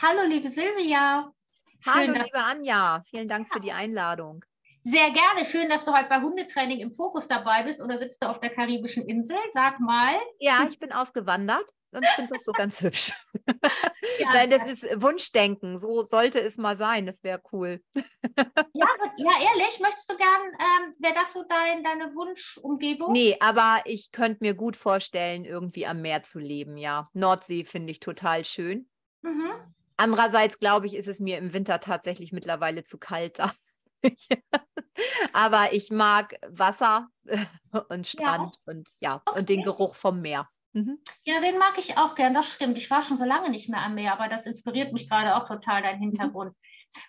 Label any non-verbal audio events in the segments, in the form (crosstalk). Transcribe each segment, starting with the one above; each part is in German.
Hallo, liebe Silvia. Hallo, Schön, liebe Anja. Vielen Dank ja. für die Einladung. Sehr gerne. Schön, dass du heute bei Hundetraining im Fokus dabei bist oder sitzt du auf der karibischen Insel? Sag mal. Ja, ich bin ausgewandert und finde das so ganz hübsch. (laughs) Ja, Nein, das ist Wunschdenken. So sollte es mal sein. Das wäre cool. ja, ja, ehrlich, möchtest du gern, ähm, wäre das so dein, deine Wunschumgebung? Nee, aber ich könnte mir gut vorstellen, irgendwie am Meer zu leben, ja. Nordsee finde ich total schön. Mhm. Andererseits glaube ich, ist es mir im Winter tatsächlich mittlerweile zu kalt da. (laughs) Aber ich mag Wasser (laughs) und Strand ja. und ja, okay. und den Geruch vom Meer. Mhm. Ja, den mag ich auch gern, das stimmt. Ich war schon so lange nicht mehr am Meer, aber das inspiriert mich gerade auch total, dein mhm. Hintergrund. Mhm.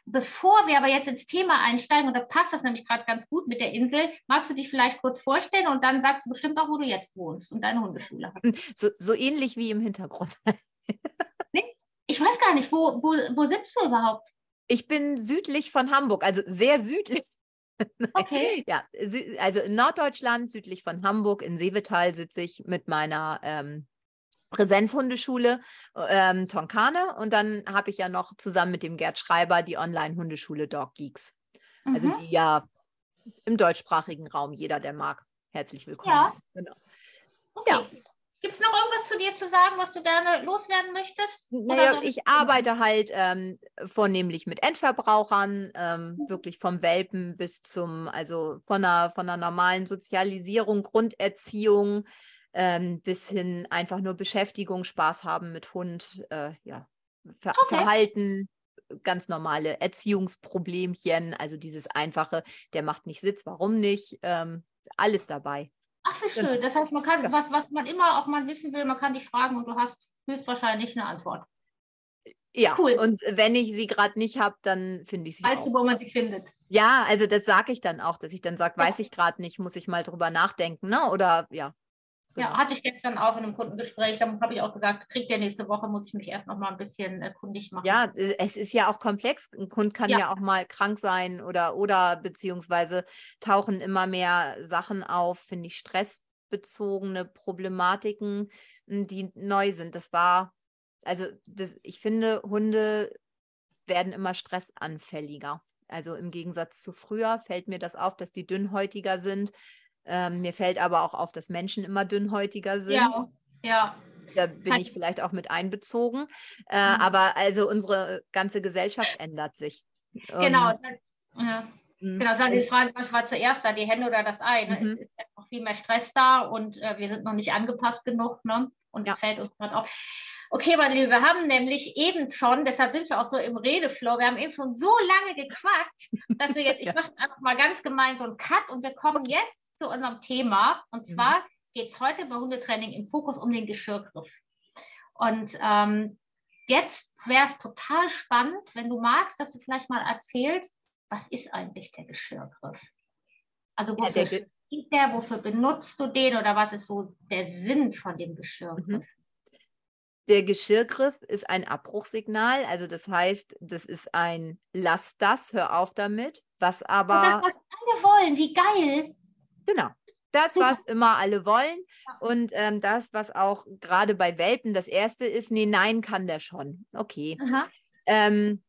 Bevor wir aber jetzt ins Thema einsteigen, und da passt das nämlich gerade ganz gut mit der Insel, magst du dich vielleicht kurz vorstellen und dann sagst du bestimmt auch, wo du jetzt wohnst und deine Hundeschule hast. So, so ähnlich wie im Hintergrund. nee, ich weiß gar nicht, wo, wo, wo sitzt du überhaupt? Ich bin südlich von Hamburg, also sehr südlich. (laughs) Okay. ja, also in Norddeutschland, südlich von Hamburg, in Seevetal sitze ich mit meiner ähm, Präsenzhundeschule ähm, Tonkane und dann habe ich ja noch zusammen mit dem Gerd Schreiber die Online-Hundeschule Dog Geeks. Also mhm. Also die ja im deutschsprachigen Raum jeder, der mag, herzlich willkommen ja. ist. Genau. Okay. Ja. Gibt es noch irgendwas zu dir zu sagen, was du gerne loswerden möchtest? Naja, so? ich arbeite halt ähm, vornehmlich mit Endverbrauchern, ähm, mhm. wirklich vom Welpen bis zum, also von einer, von einer normalen Sozialisierung, Grunderziehung ähm, bis hin einfach nur Beschäftigung, Spaß haben mit Hund, äh, ja, Ver okay. Verhalten, ganz normale Erziehungsproblemchen, also dieses einfache, der macht nicht Sitz, warum nicht? Ähm, alles dabei. Ach, wie schön. Das heißt, man kann, was, was man immer auch mal wissen will, man kann dich fragen und du hast höchstwahrscheinlich eine Antwort. Ja, cool. Und wenn ich sie gerade nicht habe, dann finde ich sie. Weißt du, wo man sie findet? Ja, also das sage ich dann auch, dass ich dann sage, ja. weiß ich gerade nicht, muss ich mal drüber nachdenken, ne? Oder ja. Genau. Ja, hatte ich gestern auch in einem Kundengespräch. Da habe ich auch gesagt, kriegt der nächste Woche, muss ich mich erst noch mal ein bisschen äh, kundig machen. Ja, es ist ja auch komplex. Ein Kund kann ja. ja. auch mal krank sein oder, oder beziehungsweise tauchen immer mehr Sachen auf, finde ich, stressbezogene Problematiken, hm, die neu sind. Das war, also das, ich finde, Hunde werden immer stressanfälliger. Also im Gegensatz zu früher fällt mir das auf, dass die dünnhäutiger sind ähm, mir fällt aber auch auf, dass Menschen immer dünnhäutiger sind. Ja, ja. Da bin ich vielleicht auch mit einbezogen. Äh, mhm. Aber also unsere ganze Gesellschaft ändert sich. Genau. Und, ja. Mhm. Genau, sondern die Frage, was war zuerst da, die Hände oder das Ei? Ne? Mhm. Es ist einfach viel mehr Stress da und äh, wir sind noch nicht angepasst genug. Ne? Und es fällt uns gerade auf. Okay, meine Liebe, wir haben nämlich eben schon, deshalb sind wir auch so im Redeflow, wir haben eben schon so lange gequatscht, dass wir jetzt, (laughs) ich mache einfach mal ganz gemein so einen Cut und wir kommen jetzt zu unserem Thema. Und mhm. zwar mhm. geht es heute bei Hundetraining im Fokus um den Geschirrgriff. Und ähm, jetzt wäre es total spannend, wenn du magst, dass du vielleicht mal erzählst, was ist eigentlich der Geschirrgriff? Also wofür ja, der, steht der, wofür benutzt du den oder was ist so der Sinn von dem Geschirrgriff? Mhm. Der Geschirrgriff ist ein Abbruchsignal, also das heißt, das ist ein Lass das, hör auf damit, was aber. Und das, was alle wollen, wie geil! Genau. Das, was immer alle wollen. Und ähm, das, was auch gerade bei Welpen das erste ist, nee, nein kann der schon. Okay. Ähm,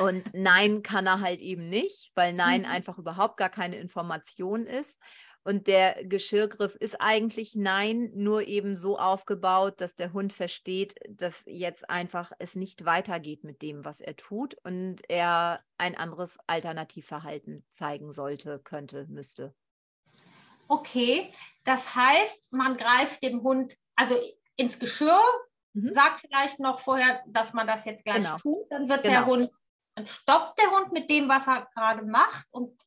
und nein kann er halt eben nicht, weil nein mhm. einfach überhaupt gar keine Information ist. Und der Geschirrgriff ist eigentlich nein, nur eben so aufgebaut, dass der Hund versteht, dass jetzt einfach es nicht weitergeht mit dem, was er tut und er ein anderes Alternativverhalten zeigen sollte, könnte, müsste. Okay, das heißt, man greift dem Hund also ins Geschirr, mhm. sagt vielleicht noch vorher, dass man das jetzt gleich genau. tut, dann wird genau. der Hund, dann stoppt der Hund mit dem, was er gerade macht und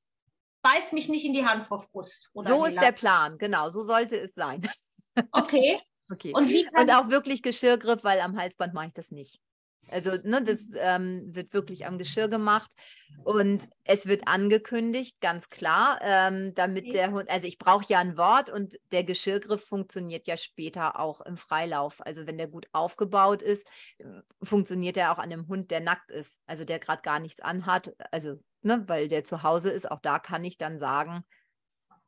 beiß mich nicht in die Hand vor Frust. so ist der Plan, genau, so sollte es sein. Okay. (laughs) okay. Und, Und auch wirklich Geschirrgriff, weil am Halsband mache ich das nicht. Also ne, das ähm, wird wirklich am Geschirr gemacht und es wird angekündigt, ganz klar, ähm, damit der Hund, also ich brauche ja ein Wort und der Geschirrgriff funktioniert ja später auch im Freilauf. Also wenn der gut aufgebaut ist, funktioniert er auch an einem Hund, der nackt ist, also der gerade gar nichts anhat, also ne, weil der zu Hause ist, auch da kann ich dann sagen,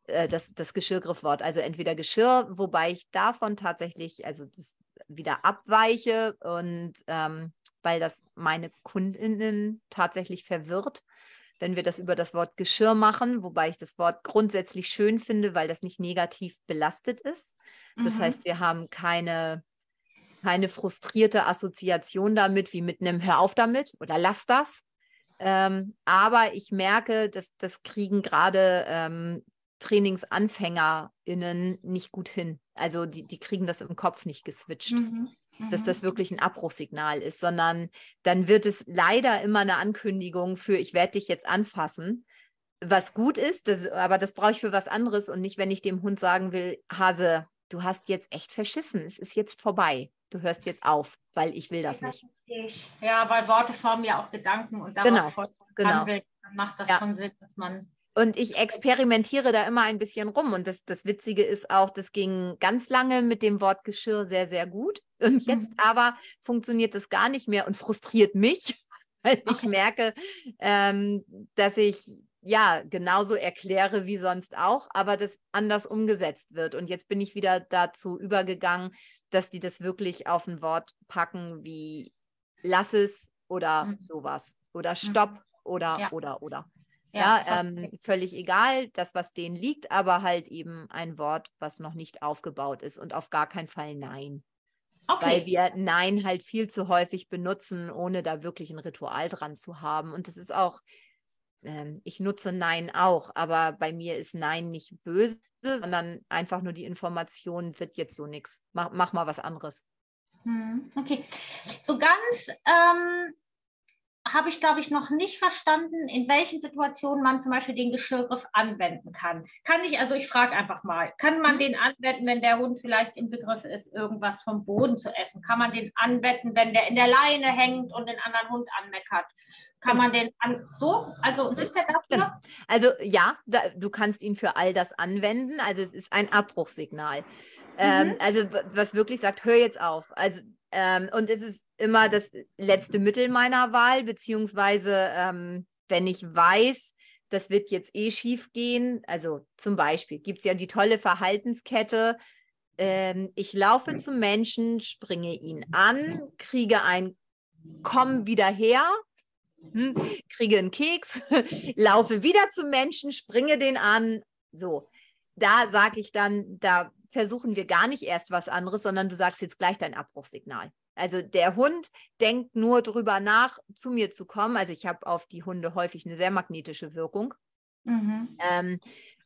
äh, das, das Geschirrgriffwort, also entweder Geschirr, wobei ich davon tatsächlich, also das wieder abweiche und ähm, weil das meine Kundinnen tatsächlich verwirrt, wenn wir das über das Wort Geschirr machen, wobei ich das Wort grundsätzlich schön finde, weil das nicht negativ belastet ist. Das mhm. heißt, wir haben keine, keine frustrierte Assoziation damit, wie mit einem Hör auf damit oder lass das. Ähm, aber ich merke, dass das kriegen gerade ähm, TrainingsanfängerInnen nicht gut hin. Also die, die kriegen das im Kopf nicht geswitcht. Mhm. Dass das mhm. wirklich ein Abbruchssignal ist, sondern dann wird es leider immer eine Ankündigung für, ich werde dich jetzt anfassen, was gut ist, das, aber das brauche ich für was anderes und nicht, wenn ich dem Hund sagen will, Hase, du hast jetzt echt verschissen, es ist jetzt vorbei, du hörst jetzt auf, weil ich will das nicht. Ja, weil Worte formen ja auch Gedanken und daraus genau, genau. will, dann macht das ja. schon Sinn, dass man und ich experimentiere da immer ein bisschen rum. Und das, das Witzige ist auch, das ging ganz lange mit dem Wort Geschirr sehr, sehr gut. (laughs) Und jetzt mhm. aber funktioniert das gar nicht mehr und frustriert mich, (laughs) weil ich merke, ähm, dass ich ja genauso erkläre wie sonst auch, aber das anders umgesetzt wird. Und jetzt bin ich wieder dazu übergegangen, dass die das wirklich auf ein Wort packen wie lass es oder mhm. sowas oder mhm. stopp oder ja. oder oder. Ja, ja ähm, völlig egal, das, was denen liegt, aber halt eben ein Wort, was noch nicht aufgebaut ist und auf gar keinen Fall Nein. Okay. Weil wir Nein halt viel zu häufig benutzen, ohne da wirklich ein Ritual dran zu haben. Und das ist auch, ähm, ich nutze Nein auch, aber bei mir ist Nein nicht böse, sondern einfach nur die Information wird jetzt so nichts. Mach, mach mal was anderes. Hm, okay. So ganz ähm, habe ich, glaube ich, noch nicht verstanden, in welchen Situationen man zum Beispiel den Geschirrgriff anwenden kann. Kann ich, also ich frage einfach mal, kann man mhm. den anwenden, wenn der Hund vielleicht im Begriff ist, irgendwas vom Boden zu essen? Kann man den anwenden, wenn der in der Leine hängt und den anderen Hund anmeckert? Kann man den an, so? Also ist der dafür? Genau. Also ja, da, du kannst ihn für all das anwenden. Also es ist ein Abbruchssignal. Ähm, mhm. also was wirklich sagt, hör jetzt auf. Also ähm, und es ist immer das letzte Mittel meiner Wahl, beziehungsweise ähm, wenn ich weiß, das wird jetzt eh schief gehen, also zum Beispiel gibt es ja die tolle Verhaltenskette, ähm, ich laufe zum Menschen, springe ihn an, kriege ein Komm wieder her, hm, kriege einen Keks, (laughs) laufe wieder zum Menschen, springe den an, so. Da sage ich dann, da versuchen wir gar nicht erst was anderes, sondern du sagst jetzt gleich dein Abbruchssignal. Also der Hund denkt nur darüber nach, zu mir zu kommen. Also ich habe auf die Hunde häufig eine sehr magnetische Wirkung. Mhm. Ähm,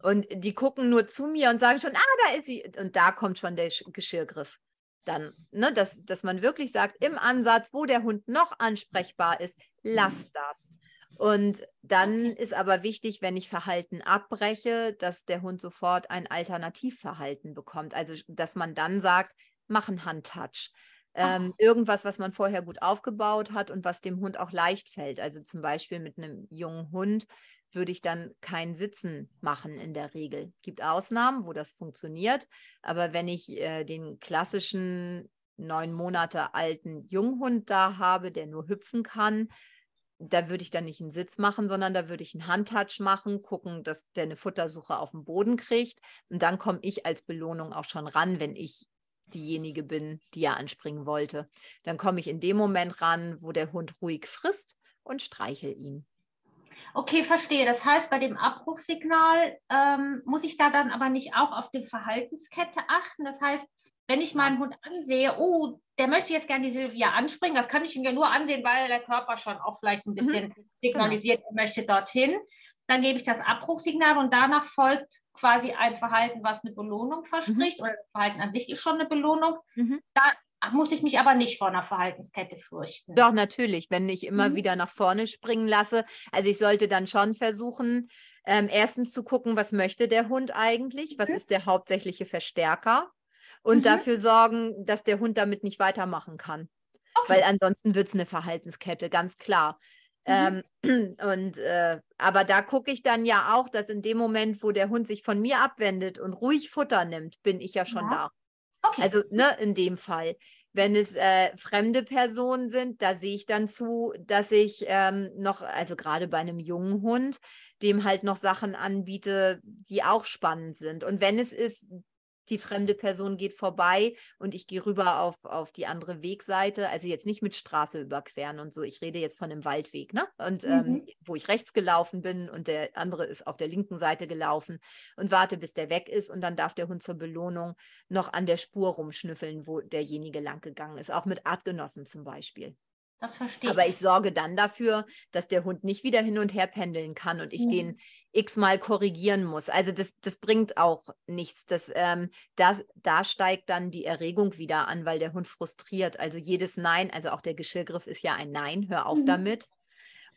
und die gucken nur zu mir und sagen schon, ah, da ist sie. Und da kommt schon der Geschirrgriff. Dann, ne, dass, dass man wirklich sagt, im Ansatz, wo der Hund noch ansprechbar ist, lass das. Und dann ist aber wichtig, wenn ich Verhalten abbreche, dass der Hund sofort ein Alternativverhalten bekommt. Also, dass man dann sagt, mach einen Handtouch. Ähm, irgendwas, was man vorher gut aufgebaut hat und was dem Hund auch leicht fällt. Also zum Beispiel mit einem jungen Hund würde ich dann kein Sitzen machen in der Regel. Gibt Ausnahmen, wo das funktioniert, aber wenn ich äh, den klassischen neun Monate alten Junghund da habe, der nur hüpfen kann, da würde ich dann nicht einen Sitz machen, sondern da würde ich einen Handtouch machen, gucken, dass der eine Futtersuche auf den Boden kriegt. Und dann komme ich als Belohnung auch schon ran, wenn ich diejenige bin, die er anspringen wollte. Dann komme ich in dem Moment ran, wo der Hund ruhig frisst und streichel ihn. Okay, verstehe. Das heißt, bei dem Abbruchsignal ähm, muss ich da dann aber nicht auch auf die Verhaltenskette achten. Das heißt, wenn ich meinen Hund ansehe, oh, der möchte jetzt gerne die Silvia anspringen, das kann ich ihm ja nur ansehen, weil der Körper schon auch vielleicht ein bisschen mhm. signalisiert, er möchte dorthin. Dann gebe ich das Abbruchsignal und danach folgt quasi ein Verhalten, was eine Belohnung verspricht mhm. oder das Verhalten an sich ist schon eine Belohnung. Mhm. Da muss ich mich aber nicht vor einer Verhaltenskette fürchten. Doch, natürlich, wenn ich immer mhm. wieder nach vorne springen lasse. Also ich sollte dann schon versuchen, ähm, erstens zu gucken, was möchte der Hund eigentlich? Was mhm. ist der hauptsächliche Verstärker? Und mhm. dafür sorgen, dass der Hund damit nicht weitermachen kann. Okay. Weil ansonsten wird es eine Verhaltenskette, ganz klar. Mhm. Ähm, (clears throat) und äh, aber da gucke ich dann ja auch, dass in dem Moment, wo der Hund sich von mir abwendet und ruhig Futter nimmt, bin ich ja schon ja. da. Okay. Also ne, in dem Fall. Wenn es äh, fremde Personen sind, da sehe ich dann zu, dass ich ähm, noch, also gerade bei einem jungen Hund, dem halt noch Sachen anbiete, die auch spannend sind. Und wenn es ist, die fremde Person geht vorbei und ich gehe rüber auf, auf die andere Wegseite. Also jetzt nicht mit Straße überqueren und so. Ich rede jetzt von einem Waldweg, ne? Und ähm, mhm. ähm, wo ich rechts gelaufen bin und der andere ist auf der linken Seite gelaufen und warte, bis der weg ist. Und dann darf der Hund zur Belohnung noch an der Spur rumschnüffeln, wo derjenige lang gegangen ist. Auch mit Artgenossen zum Beispiel. Das verstehe ich. Aber ich sorge dann dafür, dass der Hund nicht wieder hin und her pendeln kann und ich mhm. den x-mal korrigieren muss. Also das, das bringt auch nichts. Das, ähm, das, da steigt dann die Erregung wieder an, weil der Hund frustriert. Also jedes Nein, also auch der Geschirrgriff ist ja ein Nein, hör auf mhm. damit.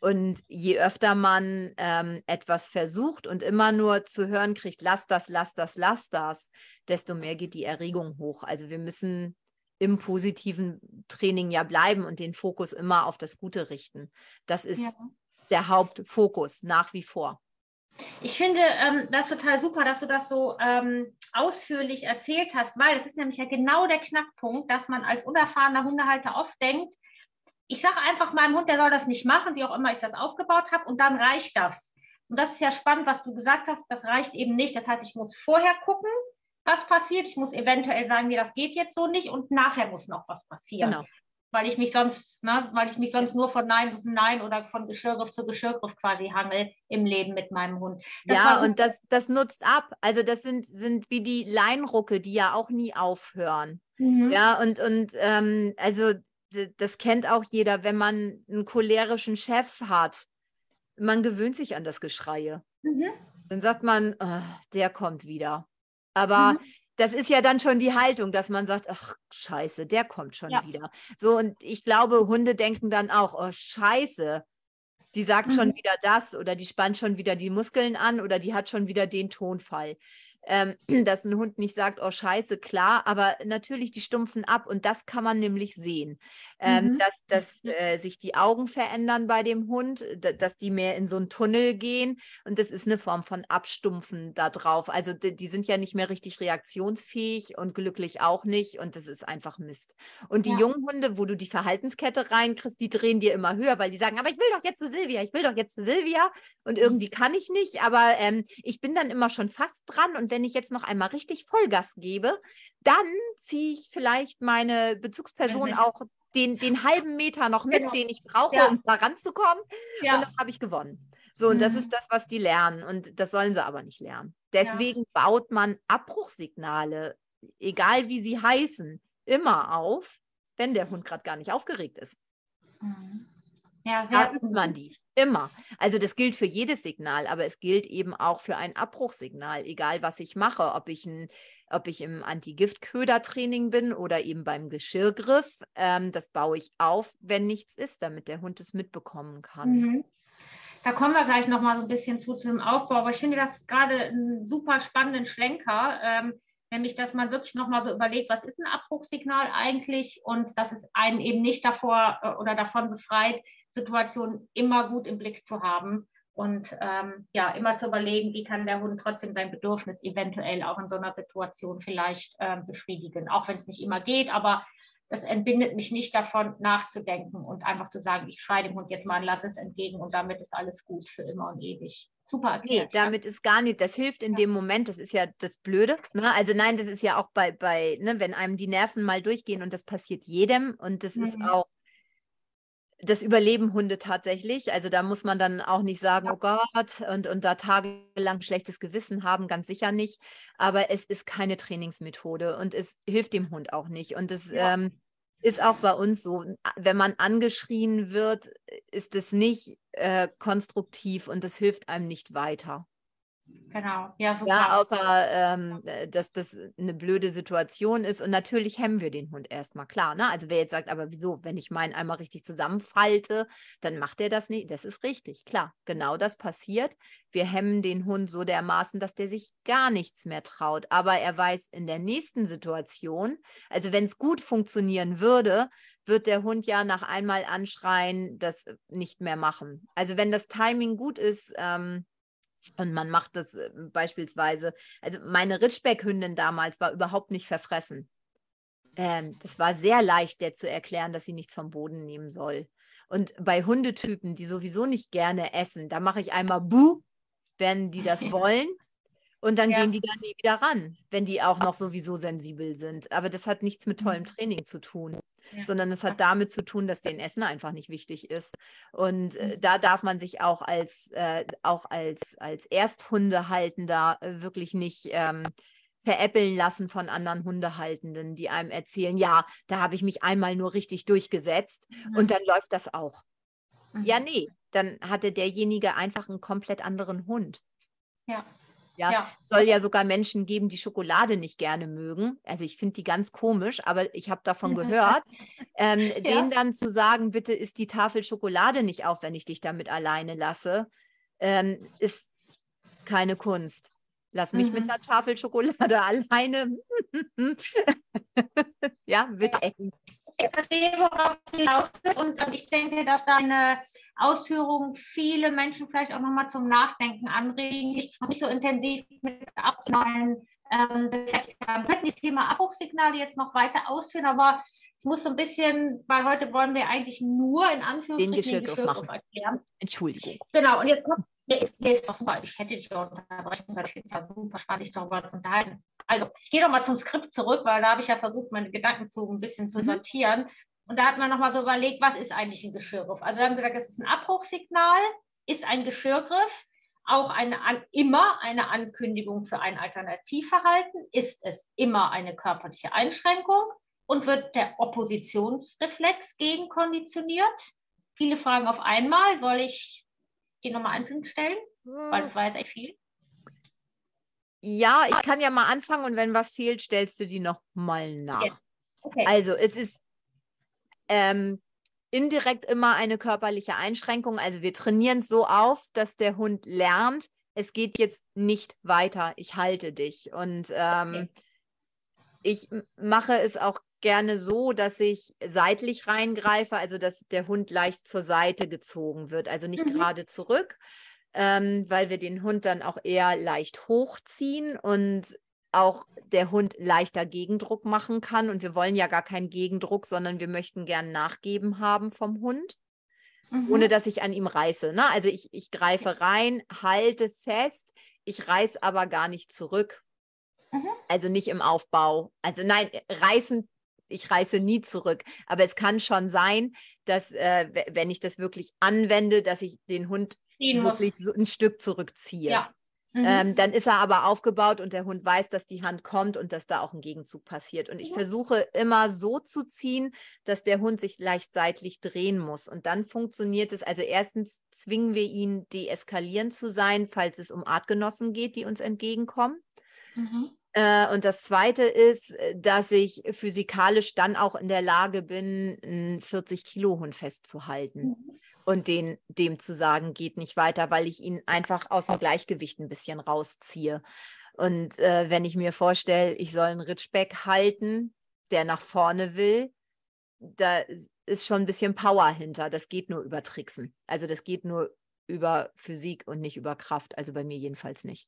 Und je öfter man ähm, etwas versucht und immer nur zu hören kriegt, lass das, lass das, lass das, desto mehr geht die Erregung hoch. Also wir müssen im positiven Training ja bleiben und den Fokus immer auf das Gute richten. Das ist ja. der Hauptfokus nach wie vor. Ich finde ähm, das total super, dass du das so ähm, ausführlich erzählt hast, weil es ist nämlich ja genau der Knackpunkt, dass man als unerfahrener Hundehalter oft denkt, ich sage einfach meinem Hund, der soll das nicht machen, wie auch immer ich das aufgebaut habe, und dann reicht das. Und das ist ja spannend, was du gesagt hast, das reicht eben nicht. Das heißt, ich muss vorher gucken, was passiert. Ich muss eventuell sagen, nee, das geht jetzt so nicht und nachher muss noch was passieren. Genau weil ich mich sonst, ne, weil ich mich sonst nur von Nein zu Nein oder von Geschirrgriff zu Geschirrgriff quasi hangel im Leben mit meinem Hund. Das ja, und das, das nutzt ab. Also das sind, sind wie die Leinrucke, die ja auch nie aufhören. Mhm. Ja, und, und ähm, also das kennt auch jeder, wenn man einen cholerischen Chef hat. Man gewöhnt sich an das Geschreie. Mhm. Dann sagt man, oh, der kommt wieder. Aber mhm das ist ja dann schon die Haltung, dass man sagt, ach scheiße, der kommt schon ja. wieder. So, und ich glaube, Hunde denken dann auch, oh scheiße, die sagt mhm. schon wieder das oder die spannt schon wieder die Muskeln an oder die hat schon wieder den Tonfall ähm, (clears throat) dass ein Hund nicht sagt, oh scheiße, klar, aber natürlich die stumpfen ab und das kann man nämlich sehen, mhm. dass, dass äh, sich die Augen verändern bei dem Hund, dass die mehr in so einen Tunnel gehen und das ist eine Form von Abstumpfen da drauf. Also die, die sind ja nicht mehr richtig reaktionsfähig und glücklich auch nicht und das ist einfach Mist. Und die ja. jungen Hunde, wo du die Verhaltenskette reinkriegst, die drehen dir immer höher, weil die sagen, aber ich will doch jetzt zu Silvia, ich will doch jetzt zu Silvia und mhm. irgendwie kann ich nicht, aber ähm, ich bin dann immer schon fast dran und wenn ich jetzt noch einmal richtig Vollgas gebe, dann ziehe ich vielleicht meine Bezugsperson mhm. auch den, den halben Meter noch mit, genau. den ich brauche, ja. um da ranzukommen. Ja. Und dann habe ich gewonnen. So, und mhm. das ist das, was die lernen. Und das sollen sie aber nicht lernen. Deswegen ja. baut man Abbruchsignale, egal wie sie heißen, immer auf, wenn der Hund gerade gar nicht aufgeregt ist. Mhm. Ja, da übt man die. Immer. Also das gilt für jedes Signal, aber es gilt eben auch für ein Abbruchsignal, egal was ich mache, ob ich, ein, ob ich im Anti-Gift-Köder-Training bin oder eben beim Geschirrgriff. Ähm, das baue ich auf, wenn nichts ist, damit der Hund es mitbekommen kann. Mhm. Da kommen wir gleich nochmal so ein bisschen zu, zu dem Aufbau, aber ich finde das gerade einen super spannenden Schlenker. Ähm, nämlich dass man wirklich nochmal so überlegt, was ist ein Abbruchsignal eigentlich und dass es einen eben nicht davor äh, oder davon befreit, Situationen immer gut im Blick zu haben und ähm, ja, immer zu überlegen, wie kann der Hund trotzdem sein Bedürfnis eventuell auch in so einer Situation vielleicht ähm, befriedigen, auch wenn es nicht immer geht, aber das entbindet mich nicht davon, nachzudenken und einfach zu sagen, ich schreie dem Hund jetzt mal, lass es entgegen und damit ist alles gut für immer und ewig. Super erklärt. Nee, damit ist gar nicht, das hilft in ja. dem Moment, das ist ja das Blöde. Ne? Also nein, das ist ja auch bei, bei ne, wenn einem die Nerven mal durchgehen und das passiert jedem und das mhm. ist auch das überleben Hunde tatsächlich. Also da muss man dann auch nicht sagen, ja. oh Gott, und, und da tagelang schlechtes Gewissen haben, ganz sicher nicht. Aber es ist keine Trainingsmethode und es hilft dem Hund auch nicht. Und es ja. ähm, ist auch bei uns so, wenn man angeschrien wird, ist es nicht äh, konstruktiv und es hilft einem nicht weiter. Genau, ja, super. Ja, außer, ähm, äh, dass das eine blöde Situation ist. Und natürlich hemmen wir den Hund erstmal, klar. Ne? Also wer jetzt sagt, aber wieso, wenn ich meinen einmal richtig zusammenfalte, dann macht er das nicht. Das ist richtig, klar. Genau das passiert. Wir hemmen den Hund so dermaßen, dass der sich gar nichts mehr traut. Aber er weiß in der nächsten Situation, also wenn es gut funktionieren würde, wird der Hund ja nach einmal anschreien, das nicht mehr machen. Also wenn das Timing gut ist, ähm, und man macht das äh, beispielsweise, also meine Ritschbeck-Hündin damals war überhaupt nicht verfressen. Ähm, das war sehr leicht, der zu erklären, dass sie nichts vom Boden nehmen soll. Und bei Hundetypen, die sowieso nicht gerne essen, da mache ich einmal Buh, wenn die das (laughs) wollen. Und dann ja. gehen die gar nie wieder ran, wenn die auch noch sowieso sensibel sind. Aber das hat nichts mit tollem mhm. Training zu tun, ja. sondern es hat damit zu tun, dass denen Essen einfach nicht wichtig ist. Und äh, mhm. da darf man sich auch als, äh, auch als, als Ersthundehaltender äh, wirklich nicht ähm, veräppeln lassen von anderen Hundehaltenden, die einem erzählen, ja, da habe ich mich einmal nur richtig durchgesetzt mhm. und dann läuft das auch. Mhm. Ja, nee, dann hatte derjenige einfach einen komplett anderen Hund. Ja. Ja, ja. Es soll ja sogar Menschen geben, die Schokolade nicht gerne mögen. Also ich finde die ganz komisch, aber ich habe davon (laughs) gehört. ähm, ja. Denen dann zu sagen, bitte isst die Tafel Schokolade nicht auf, wenn ich dich damit alleine lasse, ähm, ist keine Kunst. Lass mich mhm. mit einer Tafel Schokolade (laughs) alleine. (laughs) ja, wird eng. Ich verstehe, worauf du hinaus und ich denke, dass deine Ausführungen viele Menschen vielleicht auch nochmal zum Nachdenken anregen. Ich habe nicht so intensiv mit Abmalen ähm, beschäftigt haben. Wir könnten das Thema Abbruchssignale jetzt noch weiter ausführen, aber ich muss so ein bisschen, weil heute wollen wir eigentlich nur in Anführungsstrichen den Geschirrgriff machen. Erklären. Entschuldigung. Genau, und jetzt kommt der ist, der ist doch super. Ich hätte dich unterbrechen können. Ich finde es ja super spannend, dich darüber zu unterhalten. Also, ich gehe nochmal zum Skript zurück, weil da habe ich ja versucht, meine Gedanken zu ein bisschen zu mhm. sortieren. Und da hat man nochmal so überlegt, was ist eigentlich ein Geschirrgriff? Also, wir haben gesagt, es ist ein Abbruchsignal, ist ein Geschirrgriff auch eine, immer eine Ankündigung für ein Alternativverhalten? Ist es immer eine körperliche Einschränkung? Und wird der Oppositionsreflex gegenkonditioniert? Viele Fragen auf einmal. Soll ich die nochmal einzeln stellen? Weil das war jetzt echt viel. Ja, ich kann ja mal anfangen und wenn was fehlt, stellst du die nochmal nach. Yes. Okay. Also es ist ähm, indirekt immer eine körperliche Einschränkung. Also wir trainieren es so auf, dass der Hund lernt, es geht jetzt nicht weiter, ich halte dich. Und ähm, okay. ich mache es auch gerne so, dass ich seitlich reingreife, also dass der Hund leicht zur Seite gezogen wird, also nicht mhm. gerade zurück, ähm, weil wir den Hund dann auch eher leicht hochziehen und auch der Hund leichter Gegendruck machen kann. Und wir wollen ja gar keinen Gegendruck, sondern wir möchten gern Nachgeben haben vom Hund, mhm. ohne dass ich an ihm reiße. Ne? Also ich, ich greife rein, halte fest, ich reiße aber gar nicht zurück. Mhm. Also nicht im Aufbau. Also nein, reißen ich reiße nie zurück. Aber es kann schon sein, dass, äh, wenn ich das wirklich anwende, dass ich den Hund Ziehen wirklich so ein Stück zurückziehe. Ja. Mhm. Ähm, dann ist er aber aufgebaut und der Hund weiß, dass die Hand kommt und dass da auch ein Gegenzug passiert. Und ich mhm. versuche immer so zu ziehen, dass der Hund sich leicht seitlich drehen muss. Und dann funktioniert es. Also erstens zwingen wir ihn, deeskalierend zu sein, falls es um Artgenossen geht, die uns entgegenkommen. Mhm. Äh, und das Zweite ist, äh, dass ich physikalisch dann auch in der Lage bin, einen 40-Kilo-Hund festzuhalten mhm. und den, dem zu sagen, geht nicht weiter, weil ich ihn einfach aus dem Gleichgewicht ein bisschen rausziehe. Und äh, wenn ich mir vorstelle, ich soll einen Ritschbeck halten, der nach vorne will, da ist schon ein bisschen Power hinter. Das geht nur über Tricksen. Also das geht nur über Physik und nicht über Kraft. Also bei mir jedenfalls nicht.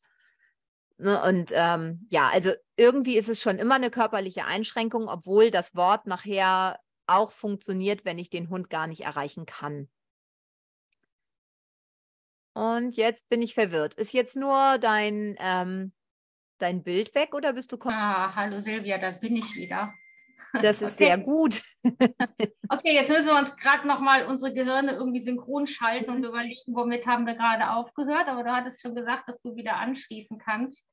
Ne, und ähm, ja, also irgendwie ist es schon immer eine körperliche Einschränkung, obwohl das Wort nachher auch funktioniert, wenn ich den Hund gar nicht erreichen kann. Und jetzt bin ich verwirrt. Ist jetzt nur dein, ähm, dein Bild weg oder bist du... Ah, hallo Silvia, das bin ich wieder. Das ist okay. sehr gut. (laughs) okay, jetzt müssen wir uns gerade nochmal unsere Gehirne irgendwie synchron schalten und überlegen, womit haben wir gerade aufgehört. Aber du hattest schon gesagt, dass du wieder anschließen kannst.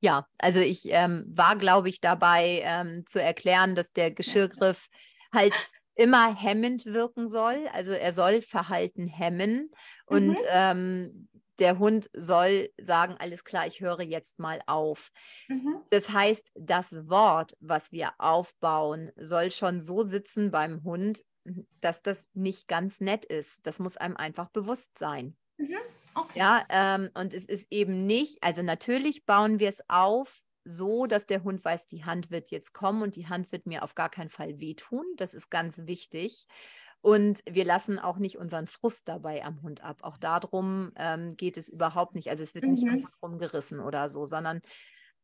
Ja, also ich ähm, war, glaube ich, dabei ähm, zu erklären, dass der Geschirrgriff halt immer hemmend wirken soll. Also er soll Verhalten hemmen. Und mhm. ähm, der Hund soll sagen, alles klar, ich höre jetzt mal auf. Mhm. Das heißt, das Wort, was wir aufbauen, soll schon so sitzen beim Hund, dass das nicht ganz nett ist. Das muss einem einfach bewusst sein. Mhm. Okay. Ja, ähm, und es ist eben nicht, also natürlich bauen wir es auf, so, dass der Hund weiß, die Hand wird jetzt kommen und die Hand wird mir auf gar keinen Fall wehtun. Das ist ganz wichtig. Und wir lassen auch nicht unseren Frust dabei am Hund ab. Auch darum ähm, geht es überhaupt nicht. Also es wird mhm. nicht rumgerissen oder so, sondern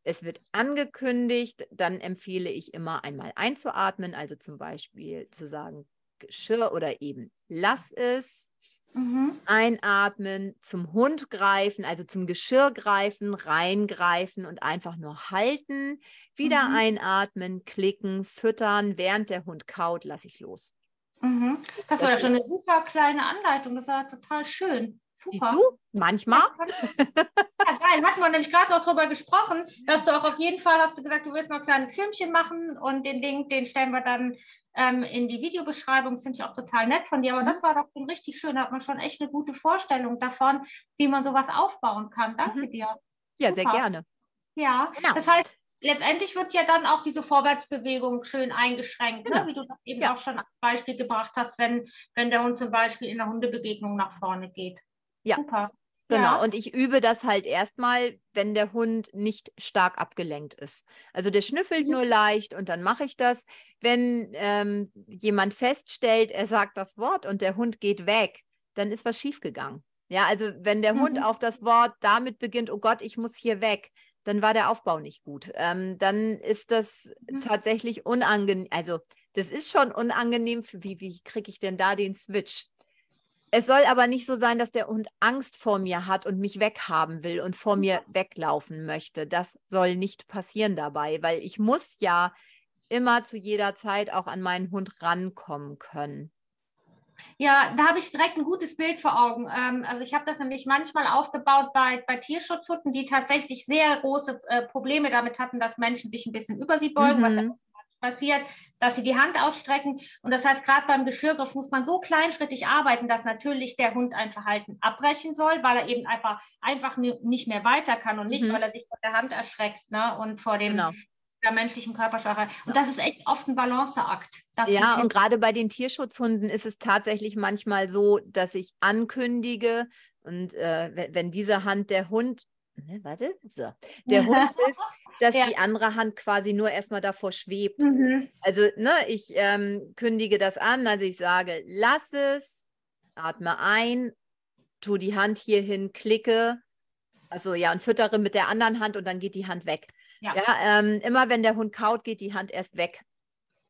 es wird angekündigt. Dann empfehle ich immer einmal einzuatmen, also zum Beispiel zu sagen, Geschirr oder eben lass es. Mhm. Einatmen, zum Hund greifen, also zum Geschirr greifen, reingreifen und einfach nur halten. Wieder mhm. einatmen, klicken, füttern. Während der Hund kaut, lasse ich los. Mhm. Das, das war ja schon eine super kleine Anleitung. Das war total schön. Super. Siehst du? Manchmal. Ja, geil. Hatten wir nämlich gerade noch darüber gesprochen, dass du auch auf jeden Fall hast du gesagt, du willst noch ein kleines Filmchen machen und den Link, den stellen wir dann ähm, in die Videobeschreibung. Das finde ich auch total nett von dir. Aber mhm. das war doch schon richtig schön. Da hat man schon echt eine gute Vorstellung davon, wie man sowas aufbauen kann. Danke mhm. dir. Ja, Super. sehr gerne. Ja, genau. das heißt, letztendlich wird ja dann auch diese Vorwärtsbewegung schön eingeschränkt, ne? genau. ne? wie du das eben ja. auch schon als Beispiel gebracht hast, wenn, wenn der Hund zum Beispiel in der Hundebegegnung nach vorne geht. Ja. Super. Genau, ja. und ich übe das halt erstmal, wenn der Hund nicht stark abgelenkt ist. Also der schnüffelt mhm. nur leicht und dann mache ich das. Wenn ähm, jemand feststellt, er sagt das Wort und der Hund geht weg, dann ist was schiefgegangen. Ja, also wenn der mhm. Hund auf das Wort damit beginnt, oh Gott, ich muss hier weg, dann war der Aufbau nicht gut. Ähm, dann ist das mhm. tatsächlich unangenehm. Also das ist schon unangenehm. Wie, wie kriege ich denn da den Switch? Es soll aber nicht so sein, dass der Hund Angst vor mir hat und mich weghaben will und vor mir weglaufen möchte. Das soll nicht passieren dabei, weil ich muss ja immer zu jeder Zeit auch an meinen Hund rankommen können. Ja, da habe ich direkt ein gutes Bild vor Augen. Ähm, also ich habe das nämlich manchmal aufgebaut bei, bei Tierschutzhunden, die tatsächlich sehr große äh, Probleme damit hatten, dass Menschen sich ein bisschen über sie beugen, mhm. was passiert, dass sie die Hand ausstrecken. Und das heißt, gerade beim Geschirrgriff muss man so kleinschrittig arbeiten, dass natürlich der Hund ein Verhalten abbrechen soll, weil er eben einfach, einfach nicht mehr weiter kann und nicht, mhm. weil er sich vor der Hand erschreckt ne, und vor dem, genau der menschlichen Körpersprache. Und das ist echt oft ein Balanceakt. Ja, und gerade bei den Tierschutzhunden ist es tatsächlich manchmal so, dass ich ankündige und äh, wenn diese Hand der Hund, ne, warte, so, der (laughs) Hund ist, dass ja. die andere Hand quasi nur erstmal davor schwebt. Mhm. Also, ne, ich ähm, kündige das an, also ich sage, lass es, atme ein, tu die Hand hier hin, klicke, also ja, und füttere mit der anderen Hand und dann geht die Hand weg. Ja. ja ähm, immer wenn der Hund kaut, geht die Hand erst weg.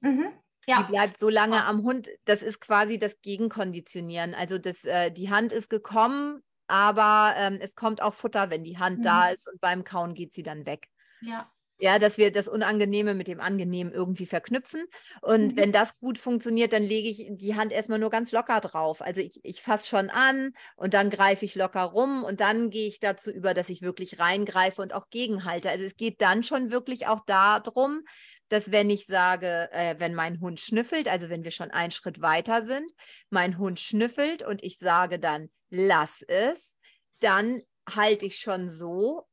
Mhm. Ja. Die bleibt so lange ja. am Hund. Das ist quasi das Gegenkonditionieren. Also das, äh, die Hand ist gekommen, aber ähm, es kommt auch Futter, wenn die Hand mhm. da ist und beim Kauen geht sie dann weg. Ja ja, dass wir das Unangenehme mit dem Angenehmen irgendwie verknüpfen. Und mhm. wenn das gut funktioniert, dann lege ich die Hand erstmal nur ganz locker drauf. Also ich, ich fasse schon an und dann greife ich locker rum und dann gehe ich dazu über, dass ich wirklich reingreife und auch gegenhalte. Also es geht dann schon wirklich auch darum, dass wenn ich sage, äh, wenn mein Hund schnüffelt, also wenn wir schon einen Schritt weiter sind, mein Hund schnüffelt und ich sage dann, lass es, dann halte ich schon so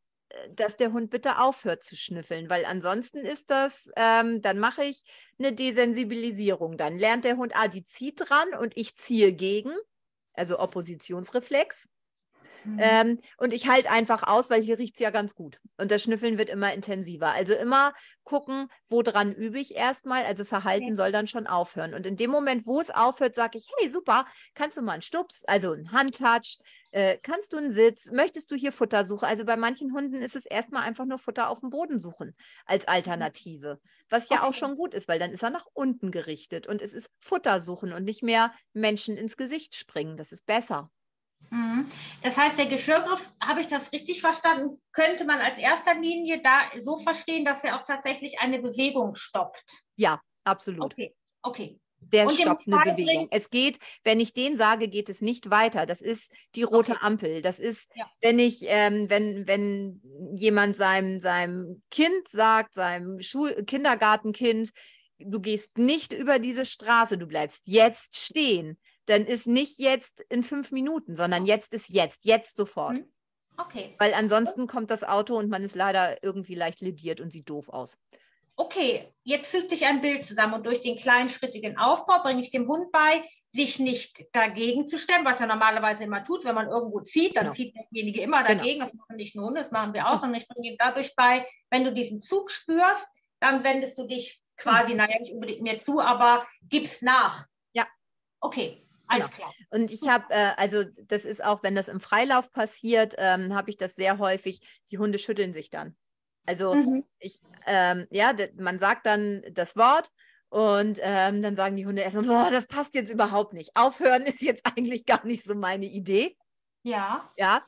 dass der Hund bitte aufhört zu schnüffeln, weil ansonsten ist das, ähm, dann mache ich eine Desensibilisierung. Dann lernt der Hund, ah, die zieht dran und ich ziehe gegen, also Oppositionsreflex. Mhm. Ähm, und ich halte einfach aus, weil hier riecht es ja ganz gut. Und das Schnüffeln wird immer intensiver. Also immer gucken, woran übe ich erstmal. Also Verhalten okay. soll dann schon aufhören. Und in dem Moment, wo es aufhört, sage ich, hey, super, kannst du mal einen Stups, also einen Handtouch, äh, kannst du einen Sitz, möchtest du hier Futter suchen? Also bei manchen Hunden ist es erstmal einfach nur Futter auf dem Boden suchen als Alternative. Was ja okay. auch schon gut ist, weil dann ist er nach unten gerichtet und es ist Futter suchen und nicht mehr Menschen ins Gesicht springen. Das ist besser. Mhm. Das heißt, der Geschirrgriff, habe ich das richtig verstanden, könnte man als erster Linie da so verstehen, dass er auch tatsächlich eine Bewegung stoppt. Ja, absolut. Okay, okay. Der und stoppt eine Bewegung. Es geht, wenn ich den sage, geht es nicht weiter. Das ist die rote okay. Ampel. Das ist, ja. wenn ich, ähm, wenn, wenn jemand seinem, seinem Kind sagt, seinem Schul Kindergartenkind, du gehst nicht über diese Straße, du bleibst jetzt stehen dann ist nicht jetzt in fünf Minuten, sondern jetzt ist jetzt, jetzt sofort. Mhm. Okay. Weil ansonsten kommt das Auto und man ist leider irgendwie leicht lediert und sieht doof aus. Okay, jetzt fügt sich ein Bild zusammen und durch den kleinschrittigen Aufbau bringe ich dem Hund bei, sich nicht dagegen zu stemmen, was er normalerweise immer tut. Wenn man irgendwo zieht, dann genau. zieht derjenige immer genau. dagegen. Genau. Das machen nicht nur Hunde, das machen wir auch. Und ich bringe ihm dadurch bei, wenn du diesen Zug spürst, dann wendest du dich quasi, mhm. naja, nicht unbedingt mir zu, aber gibst nach. Ja. Okay. Alles genau. klar. Und ich habe, äh, also das ist auch, wenn das im Freilauf passiert, ähm, habe ich das sehr häufig, die Hunde schütteln sich dann. Also mhm. ich, ähm, ja, man sagt dann das Wort Und ähm, dann sagen die Hunde erstmal, boah, das passt jetzt überhaupt nicht. Aufhören (laughs) ist jetzt eigentlich gar nicht so meine Idee. Ja. Ja,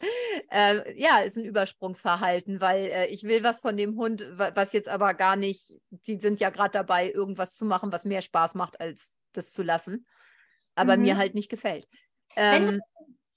äh, ja, ist ein Übersprungsverhalten, weil äh, ich will was von dem Hund, was jetzt aber gar nicht, die sind ja gerade dabei, irgendwas zu machen, was mehr Spaß macht, als das zu lassen, aber mhm. mir halt nicht gefällt. Ähm,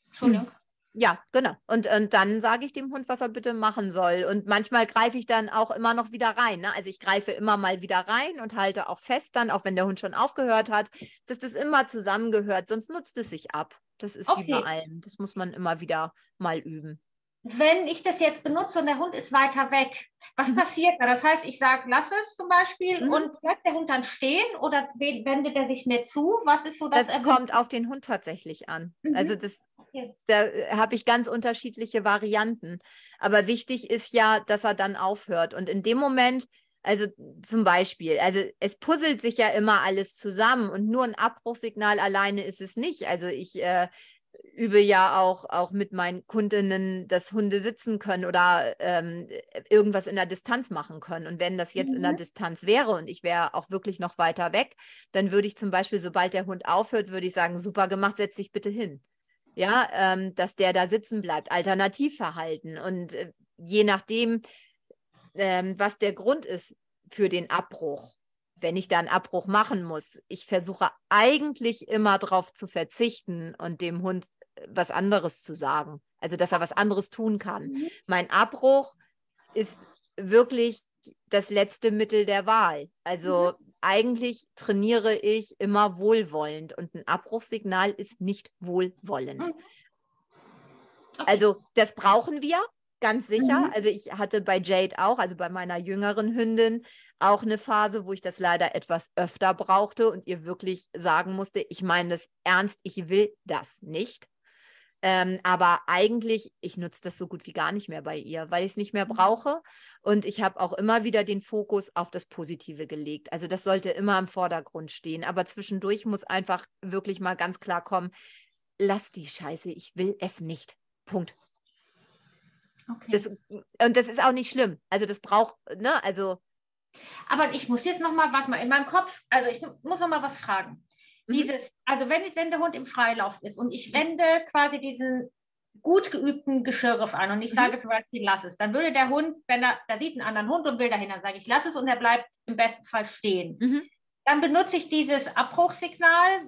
Entschuldigung. (clears throat) Ja, genau. Und, und dann sage ich dem Hund, was er bitte machen soll. Und manchmal greife ich dann auch immer noch wieder rein. Ne? Also ich greife immer mal wieder rein und halte auch fest dann, auch wenn der Hund schon aufgehört hat, dass das immer zusammengehört, sonst nutzt es sich ab. Das ist okay. wie bei allem. Das muss man immer wieder mal üben wenn ich das jetzt benutze und der Hund ist weiter weg, was mhm. passiert da? Das heißt, ich sage, lass es zum Beispiel mhm. und bleibt der Hund dann stehen oder wendet er sich mir zu? Was ist so das? Das kommt auf den Hund tatsächlich an. Mhm. Also das, okay. da habe ich ganz unterschiedliche Varianten. Aber wichtig ist ja, dass er dann aufhört. Und in dem Moment, also zum Beispiel, also es puzzelt sich ja immer alles zusammen und nur ein Abbruchsignal alleine ist es nicht. Also ich äh, übe ja auch, auch mit meinen Kundinnen, dass Hunde sitzen können oder ähm, irgendwas in der Distanz machen können. Und wenn das jetzt mhm. in der mhm. Distanz wäre und ich wäre auch wirklich noch weiter weg, dann würde ich zum Beispiel, sobald der Hund aufhört, würde ich sagen, super gemacht, setz dich bitte hin. Ja, ähm, dass der da sitzen bleibt, Alternativverhalten. Und äh, je nachdem, ähm, was der Grund ist für den Abbruch, wenn ich da einen Abbruch machen muss. Ich versuche eigentlich immer darauf zu verzichten und dem Hund was anderes zu sagen. Also, dass er was anderes tun kann. Mhm. Mein Abbruch ist wirklich das letzte Mittel der Wahl. Also mhm. eigentlich trainiere ich immer wohlwollend und ein Abbruchssignal ist nicht wohlwollend. Mhm. Okay. Also das brauchen wir, ganz sicher. Mhm. Also ich hatte bei Jade auch, also bei meiner jüngeren Hündin, auch eine Phase, wo ich das leider etwas öfter brauchte und ihr wirklich sagen musste, ich meine das ernst, ich will das nicht. Ähm, aber eigentlich, ich nutze das so gut wie gar nicht mehr bei ihr, weil ich es nicht mehr mhm. brauche. Und ich habe auch immer wieder den Fokus auf das Positive gelegt. Also das sollte immer im Vordergrund stehen. Aber zwischendurch muss einfach wirklich mal ganz klar kommen, lass die Scheiße, ich will es nicht. Punkt. Okay. Das, und das ist auch nicht schlimm. Also das braucht, ne, also. Aber ich muss jetzt nochmal, warte mal, in meinem Kopf, also ich muss nochmal was fragen. Mhm. Dieses, also wenn, wenn der Hund im Freilauf ist und ich wende quasi diesen gut geübten Geschirrgriff an und ich mhm. sage zum Beispiel, lass es, dann würde der Hund, wenn er, da sieht einen anderen Hund und will dahin, dann sage ich, lass es und er bleibt im besten Fall stehen. Mhm. Dann benutze ich dieses Abbruchsignal,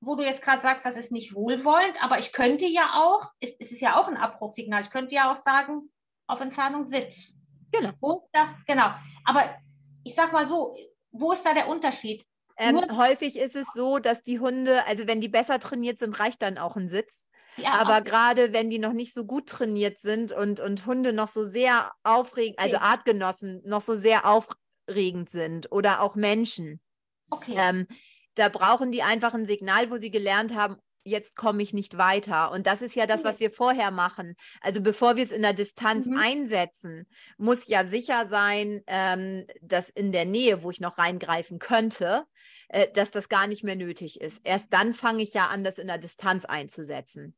wo du jetzt gerade sagst, das ist nicht wohlwollend, aber ich könnte ja auch, es, es ist ja auch ein Abbruchsignal, ich könnte ja auch sagen, auf Entfernung Sitz. Genau. Da, genau. Aber ich sag mal so, wo ist da der Unterschied? Ähm, häufig ist es so, dass die Hunde, also wenn die besser trainiert sind, reicht dann auch ein Sitz. Ja, Aber gerade wenn die noch nicht so gut trainiert sind und, und Hunde noch so sehr aufregend, also okay. Artgenossen noch so sehr aufregend sind oder auch Menschen, okay. ähm, da brauchen die einfach ein Signal, wo sie gelernt haben, jetzt komme ich nicht weiter. Und das ist ja das, was wir vorher machen. Also bevor wir es in der Distanz mhm. einsetzen, muss ja sicher sein, ähm, dass in der Nähe, wo ich noch reingreifen könnte, äh, dass das gar nicht mehr nötig ist. Erst dann fange ich ja an, das in der Distanz einzusetzen.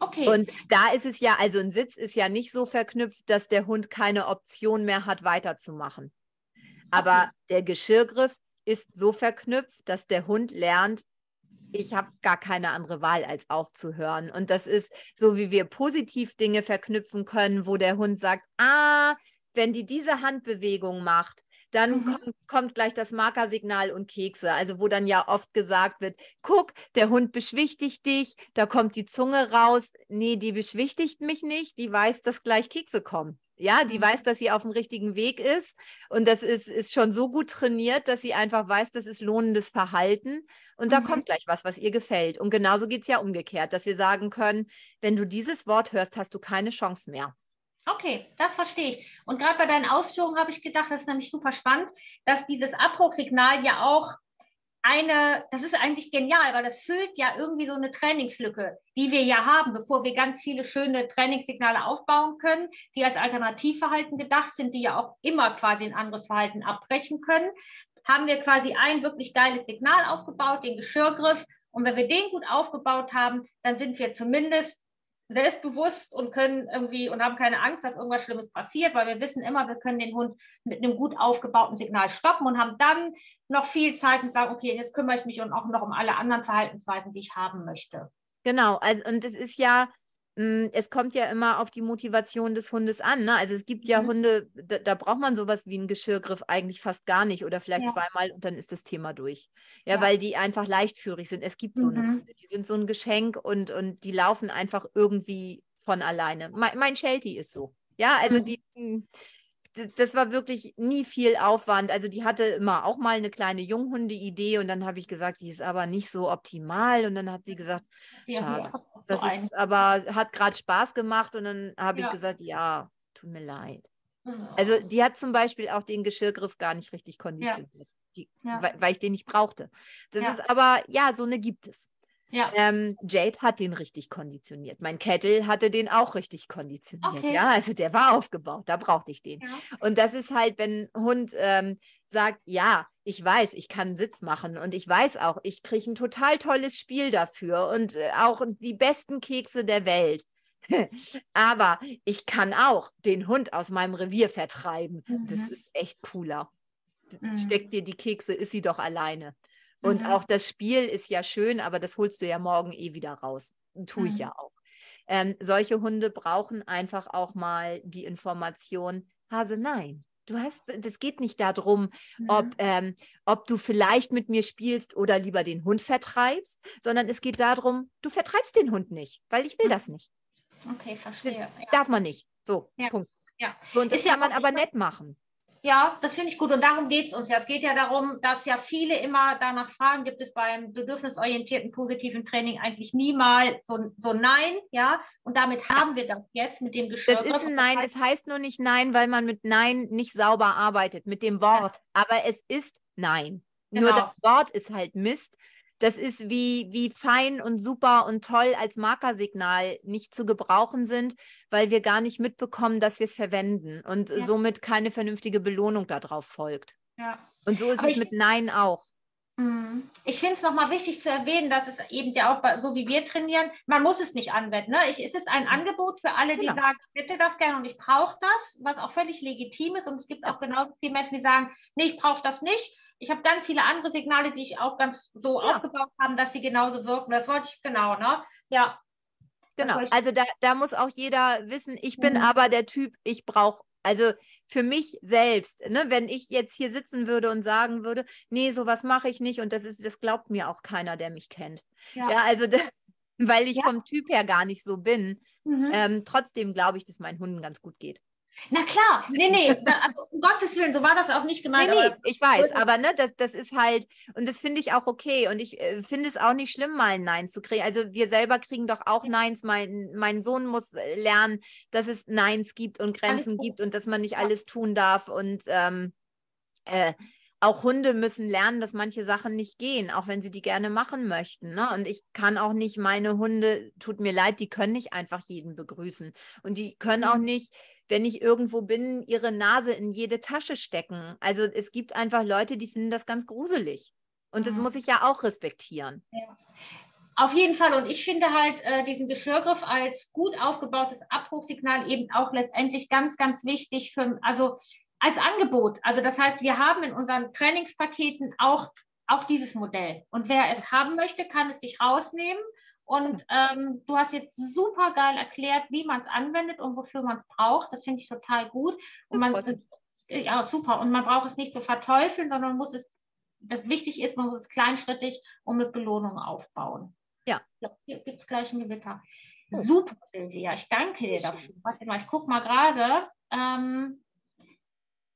Okay. Und da ist es ja, also ein Sitz ist ja nicht so verknüpft, dass der Hund keine Option mehr hat, weiterzumachen. Aber okay. der Geschirrgriff ist so verknüpft, dass der Hund lernt, ich habe gar keine andere Wahl, als aufzuhören. Und das ist so, wie wir positiv Dinge verknüpfen können, wo der Hund sagt, ah, wenn die diese Handbewegung macht, dann mhm. kommt, kommt, gleich das Markersignal und Kekse. Also wo dann ja oft gesagt wird, guck, der Hund beschwichtigt dich, da kommt die Zunge raus. Nee, die beschwichtigt mich nicht, die weiß, dass gleich Kekse kommen. Ja, die weiß, dass sie auf dem richtigen Weg ist und das ist, ist schon so gut trainiert, dass sie einfach weiß, das ist lohnendes Verhalten und da mhm. kommt gleich was, was ihr gefällt. Und genauso geht es ja umgekehrt, dass wir sagen können, wenn du dieses Wort hörst, hast du keine Chance mehr. Okay, das verstehe ich. Und gerade bei deinen Ausführungen habe ich gedacht, das ist nämlich super spannend, dass dieses Abbruchsignal ja auch eine, das ist eigentlich genial, weil das füllt ja irgendwie so eine Trainingslücke, die wir ja haben, bevor wir ganz viele schöne Trainingssignale aufbauen können, die als Alternativverhalten gedacht sind, die ja auch immer quasi ein anderes Verhalten abbrechen können, haben wir quasi ein wirklich geiles Signal aufgebaut, den Geschirrgriff. Und wenn wir den gut aufgebaut haben, dann sind wir zumindest selbstbewusst und können irgendwie und haben keine Angst, dass irgendwas Schlimmes passiert, weil wir wissen immer, wir können den Hund mit einem gut aufgebauten Signal stoppen und haben dann noch viel Zeit und sagen, okay, jetzt kümmere ich mich und auch noch um alle anderen Verhaltensweisen, die ich haben möchte. Genau, also und es ist ja, es kommt ja immer auf die Motivation des Hundes an. Ne? Also es gibt ja mhm. Hunde, da, da, braucht man sowas wie einen Geschirrgriff eigentlich fast gar nicht oder vielleicht ja. zweimal und dann ist das Thema durch. Ja, ja, weil die einfach leichtführig sind. Es gibt so mhm. eine Hunde, die sind so ein Geschenk und, und die laufen einfach irgendwie von alleine. Mein, mein Sheltie ist so. Ja, also mhm. die, hm, das war wirklich nie viel Aufwand. Also die hatte immer auch mal eine kleine Junghunde-Idee und dann habe ich gesagt, die ist aber nicht so optimal. Und dann hat sie gesagt, schade. Ja, das ist, aber hat gerade Spaß gemacht und dann habe ja. ich gesagt, ja, tut mir leid. Also die hat zum Beispiel auch den Geschirrgriff gar nicht richtig konditioniert, ja. die, weil, weil, ich den nicht brauchte. Das ist aber, ja, so eine gibt es. Ja. Ähm, Jade hat den richtig konditioniert. Mein Kettle hatte den auch richtig konditioniert. Okay. Ja, also der war aufgebaut, da brauchte ich den. Ja. Und das ist halt, wenn ein Hund ähm, sagt, ja, ich weiß, ich kann Sitz machen und ich weiß auch, ich kriege ein total tolles Spiel dafür und äh, auch die besten Kekse der Welt. (laughs) Aber ich kann auch den Hund aus meinem Revier vertreiben. Mhm. Das ist echt cooler. Mhm. Steck dir die Kekse, ist sie doch alleine. Und mhm. auch das Spiel ist ja schön, aber das holst du ja morgen eh wieder raus. Tue ich mhm. ja auch. Ähm, solche Hunde brauchen einfach auch mal die Information, Hase, nein. Du hast, das geht nicht darum, mhm. ob, ähm, ob du vielleicht mit mir spielst oder lieber den Hund vertreibst, sondern es geht darum, du vertreibst den Hund nicht, weil ich will mhm. das nicht. Okay, verstehe. Das ja. darf man nicht. So, ja. Punkt. Ja. So, und das ist kann ja man aber nett machen. Ja, das finde ich gut und darum geht es uns ja. Es geht ja darum, dass ja viele immer danach fragen, gibt es beim bedürfnisorientierten positiven Training eigentlich niemals so, so Nein, ja? Und damit haben wir das jetzt mit dem Geschirr. Das ist ein Nein, es heißt nur nicht Nein, weil man mit Nein nicht sauber arbeitet, mit dem Wort. Aber es ist Nein. Genau. Nur das Wort ist halt Mist das ist wie, wie fein und super und toll als Markersignal nicht zu gebrauchen sind, weil wir gar nicht mitbekommen, dass wir es verwenden und ja. somit keine vernünftige Belohnung darauf folgt. Ja. Und so ist Aber es mit Nein auch. Mhm. Ich finde es nochmal wichtig zu erwähnen, dass es eben ja auch so wie wir trainieren, man muss es nicht anwenden. Ne? Ich, es ist ein Angebot für alle, die genau. sagen, ich hätte das gerne und ich brauche das, was auch völlig legitim ist. Und es gibt auch genauso viele Menschen, die sagen, nee, ich brauche das nicht ich habe ganz viele andere Signale, die ich auch ganz so ja. aufgebaut habe, dass sie genauso wirken. Das wollte ich genau, ne? Ja. Genau, also da, da muss auch jeder wissen, ich bin mhm. aber der Typ, ich brauche, also für mich selbst, ne, wenn ich jetzt hier sitzen würde und sagen würde, nee, sowas mache ich nicht und das ist, das glaubt mir auch keiner, der mich kennt. Ja, ja also das, weil ich ja. vom Typ her gar nicht so bin. Mhm. Ähm, trotzdem glaube ich, dass meinen Hunden ganz gut geht. Na klar, nee, nee, da, also, um Gottes Willen, so war das auch nicht gemeint. Nee, nee, ich weiß, aber ne, das, das ist halt, und das finde ich auch okay. Und ich äh, finde es auch nicht schlimm, mal ein Nein zu kriegen. Also wir selber kriegen doch auch Neins. Mein, mein Sohn muss äh, lernen, dass es Neins gibt und Grenzen gibt und dass man nicht alles tun darf. Und ähm, äh, auch Hunde müssen lernen, dass manche Sachen nicht gehen, auch wenn sie die gerne machen möchten. Ne? Und ich kann auch nicht meine Hunde, tut mir leid, die können nicht einfach jeden begrüßen. Und die können auch mhm. nicht wenn ich irgendwo bin, ihre Nase in jede Tasche stecken. Also es gibt einfach Leute, die finden das ganz gruselig. Und das mhm. muss ich ja auch respektieren. Ja. Auf jeden Fall. Und ich finde halt äh, diesen Geschirrgriff als gut aufgebautes Abbruchsignal eben auch letztendlich ganz, ganz wichtig für, also als Angebot. Also das heißt, wir haben in unseren Trainingspaketen auch, auch dieses Modell. Und wer es haben möchte, kann es sich rausnehmen und ähm, du hast jetzt super geil erklärt, wie man es anwendet und wofür man es braucht. Das finde ich total gut. Und man, ja, super. Und man braucht es nicht zu verteufeln, sondern muss es, das wichtig ist, man muss es kleinschrittig und mit Belohnung aufbauen. Ja. Hier gibt es gleich ein Gewitter. Oh. Super, Silvia. Ich danke dir dafür. Warte mal, ich gucke mal gerade. Ähm,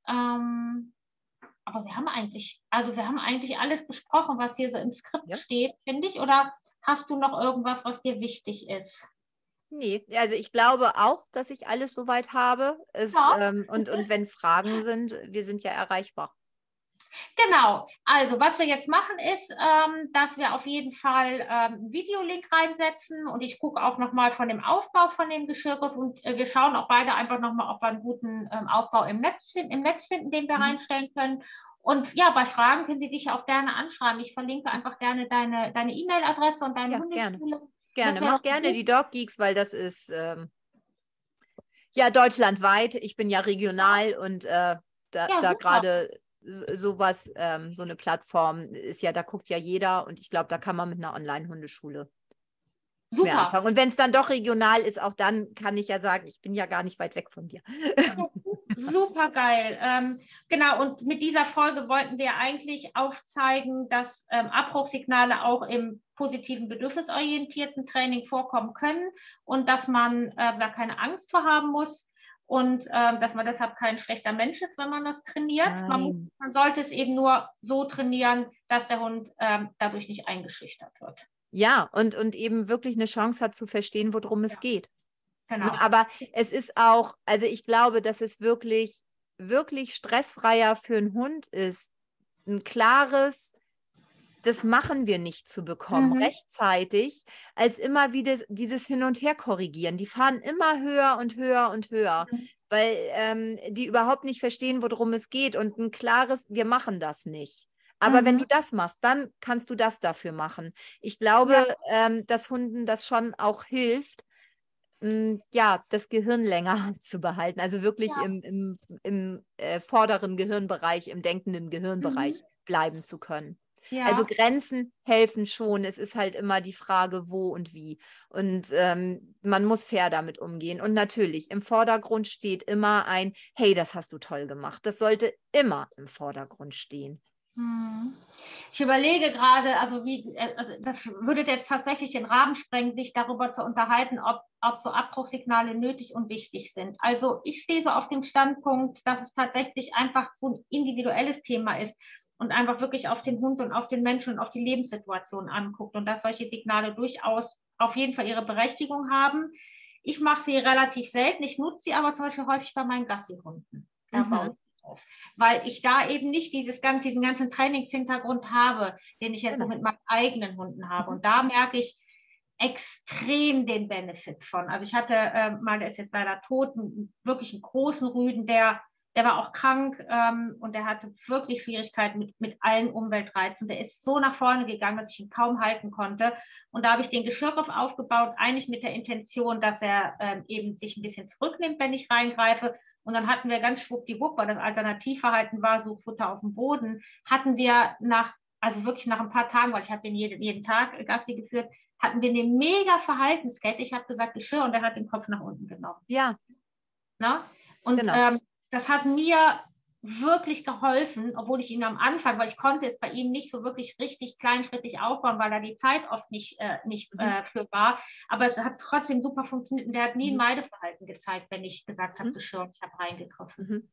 ähm, aber wir haben eigentlich, also wir haben eigentlich alles besprochen, was hier so im Skript ja. steht, finde ich. Oder Hast du noch irgendwas, was dir wichtig ist? Nee, also ich glaube auch, dass ich alles soweit habe. Es, ja. ähm, und, und wenn Fragen sind, wir sind ja erreichbar. Genau, also was wir jetzt machen ist, ähm, dass wir auf jeden Fall ähm, einen Videolink reinsetzen und ich gucke auch nochmal von dem Aufbau von dem Geschirrgriff und äh, wir schauen auch beide einfach nochmal, ob wir einen guten ähm, Aufbau im Netz, im Netz finden, den wir mhm. reinstellen können und ja, bei Fragen können Sie dich auch gerne anschreiben. Ich verlinke einfach gerne deine deine E-Mail-Adresse und deine ja, Hundeschule. Gerne. Gerne, mach gerne die Dog Geeks, weil das ist ähm, ja deutschlandweit. Ich bin ja regional und äh, da, ja, da gerade sowas, ähm, so eine Plattform ist ja, da guckt ja jeder und ich glaube, da kann man mit einer Online-Hundeschule Super. anfangen. Und wenn es dann doch regional ist, auch dann kann ich ja sagen, ich bin ja gar nicht weit weg von dir. (laughs) Super geil. Ähm, genau, und mit dieser Folge wollten wir eigentlich aufzeigen, dass ähm, Abbruchsignale auch im positiven bedürfnisorientierten Training vorkommen können und dass man äh, da keine Angst vor haben muss und ähm, dass man deshalb kein schlechter Mensch ist, wenn man das trainiert. Man, man, sollte es eben nur so trainieren, dass der Hund ähm, dadurch nicht eingeschüchtert wird. Ja, und, und eben wirklich eine Chance hat zu verstehen, worum ja. es geht. Genau. Aber es ist auch, also ich glaube, dass es wirklich, wirklich stressfreier für einen Hund ist, ein klares, das machen wir nicht zu bekommen, mhm. rechtzeitig, als immer wieder dieses Hin und Her korrigieren. Die fahren immer höher und höher und höher, mhm. weil ähm, die überhaupt nicht verstehen, worum es geht. Und ein klares, wir machen das nicht. Aber mhm. wenn du das machst, dann kannst du das dafür machen. Ich glaube, ja. ähm, dass Hunden das schon auch hilft, ja, das Gehirn länger (laughs) zu behalten. Also wirklich ja. im, im, im äh, vorderen Gehirnbereich, im denkenden Gehirnbereich mhm. bleiben zu können. Ja. Also Grenzen helfen schon. Es ist halt immer die Frage, wo und wie. Und ähm, man muss fair damit umgehen. Und natürlich, im Vordergrund steht immer ein, hey, das hast du toll gemacht. Das sollte immer im Vordergrund stehen. Hm. Ich überlege gerade, also wie, äh, also das würde jetzt tatsächlich den Rahmen sprengen, sich darüber zu unterhalten, ob, ob so Abbruchsignale nötig und wichtig sind. Also ich stehe so auf dem Standpunkt, dass es tatsächlich einfach so ein individuelles Thema ist und einfach wirklich auf den Hund und auf den Menschen und auf die Lebenssituation anguckt und dass solche Signale durchaus auf jeden Fall ihre Berechtigung haben. Ich mache sie relativ selten, ich nutze sie aber zum Beispiel häufig bei meinen Gassi-Hunden. Mhm auf, weil ich da eben nicht dieses ganze, diesen ganzen Trainingshintergrund habe, den ich jetzt genau. mit meinen eigenen Hunden habe. Und da merke ich extrem den Benefit von. Also ich hatte äh, mal, der ist jetzt leider tot, einen, wirklich einen großen Rüden, der der war auch krank ähm, und der hatte wirklich Schwierigkeiten mit, mit allen Umweltreizen. Der ist so nach vorne gegangen, dass ich ihn kaum halten konnte. Und da habe ich den Geschirrgriff aufgebaut, eigentlich mit der Intention, dass er ähm, eben sich ein bisschen zurücknimmt, wenn ich reingreife. Und dann hatten wir ganz schwuppdiwupp, weil das Alternativverhalten war, so Futter auf dem Boden, hatten wir nach, also wirklich nach ein paar Tagen, weil ich habe den jeden, jeden Tag Gassi geführt, hatten wir eine mega Verhaltenskette. Ich habe gesagt, Geschirr und er hat den Kopf nach unten genommen. Ja. Na? Und genau. ähm, das hat mir wirklich geholfen, obwohl ich ihn am Anfang, weil ich konnte es bei ihm nicht so wirklich richtig kleinschrittig aufbauen, weil da die Zeit oft nicht, äh, nicht mhm. äh, für war. Aber es hat trotzdem super funktioniert und der hat nie ein mhm. Meideverhalten gezeigt, wenn ich gesagt habe, mhm. Geschirr und ich habe reingegriffen.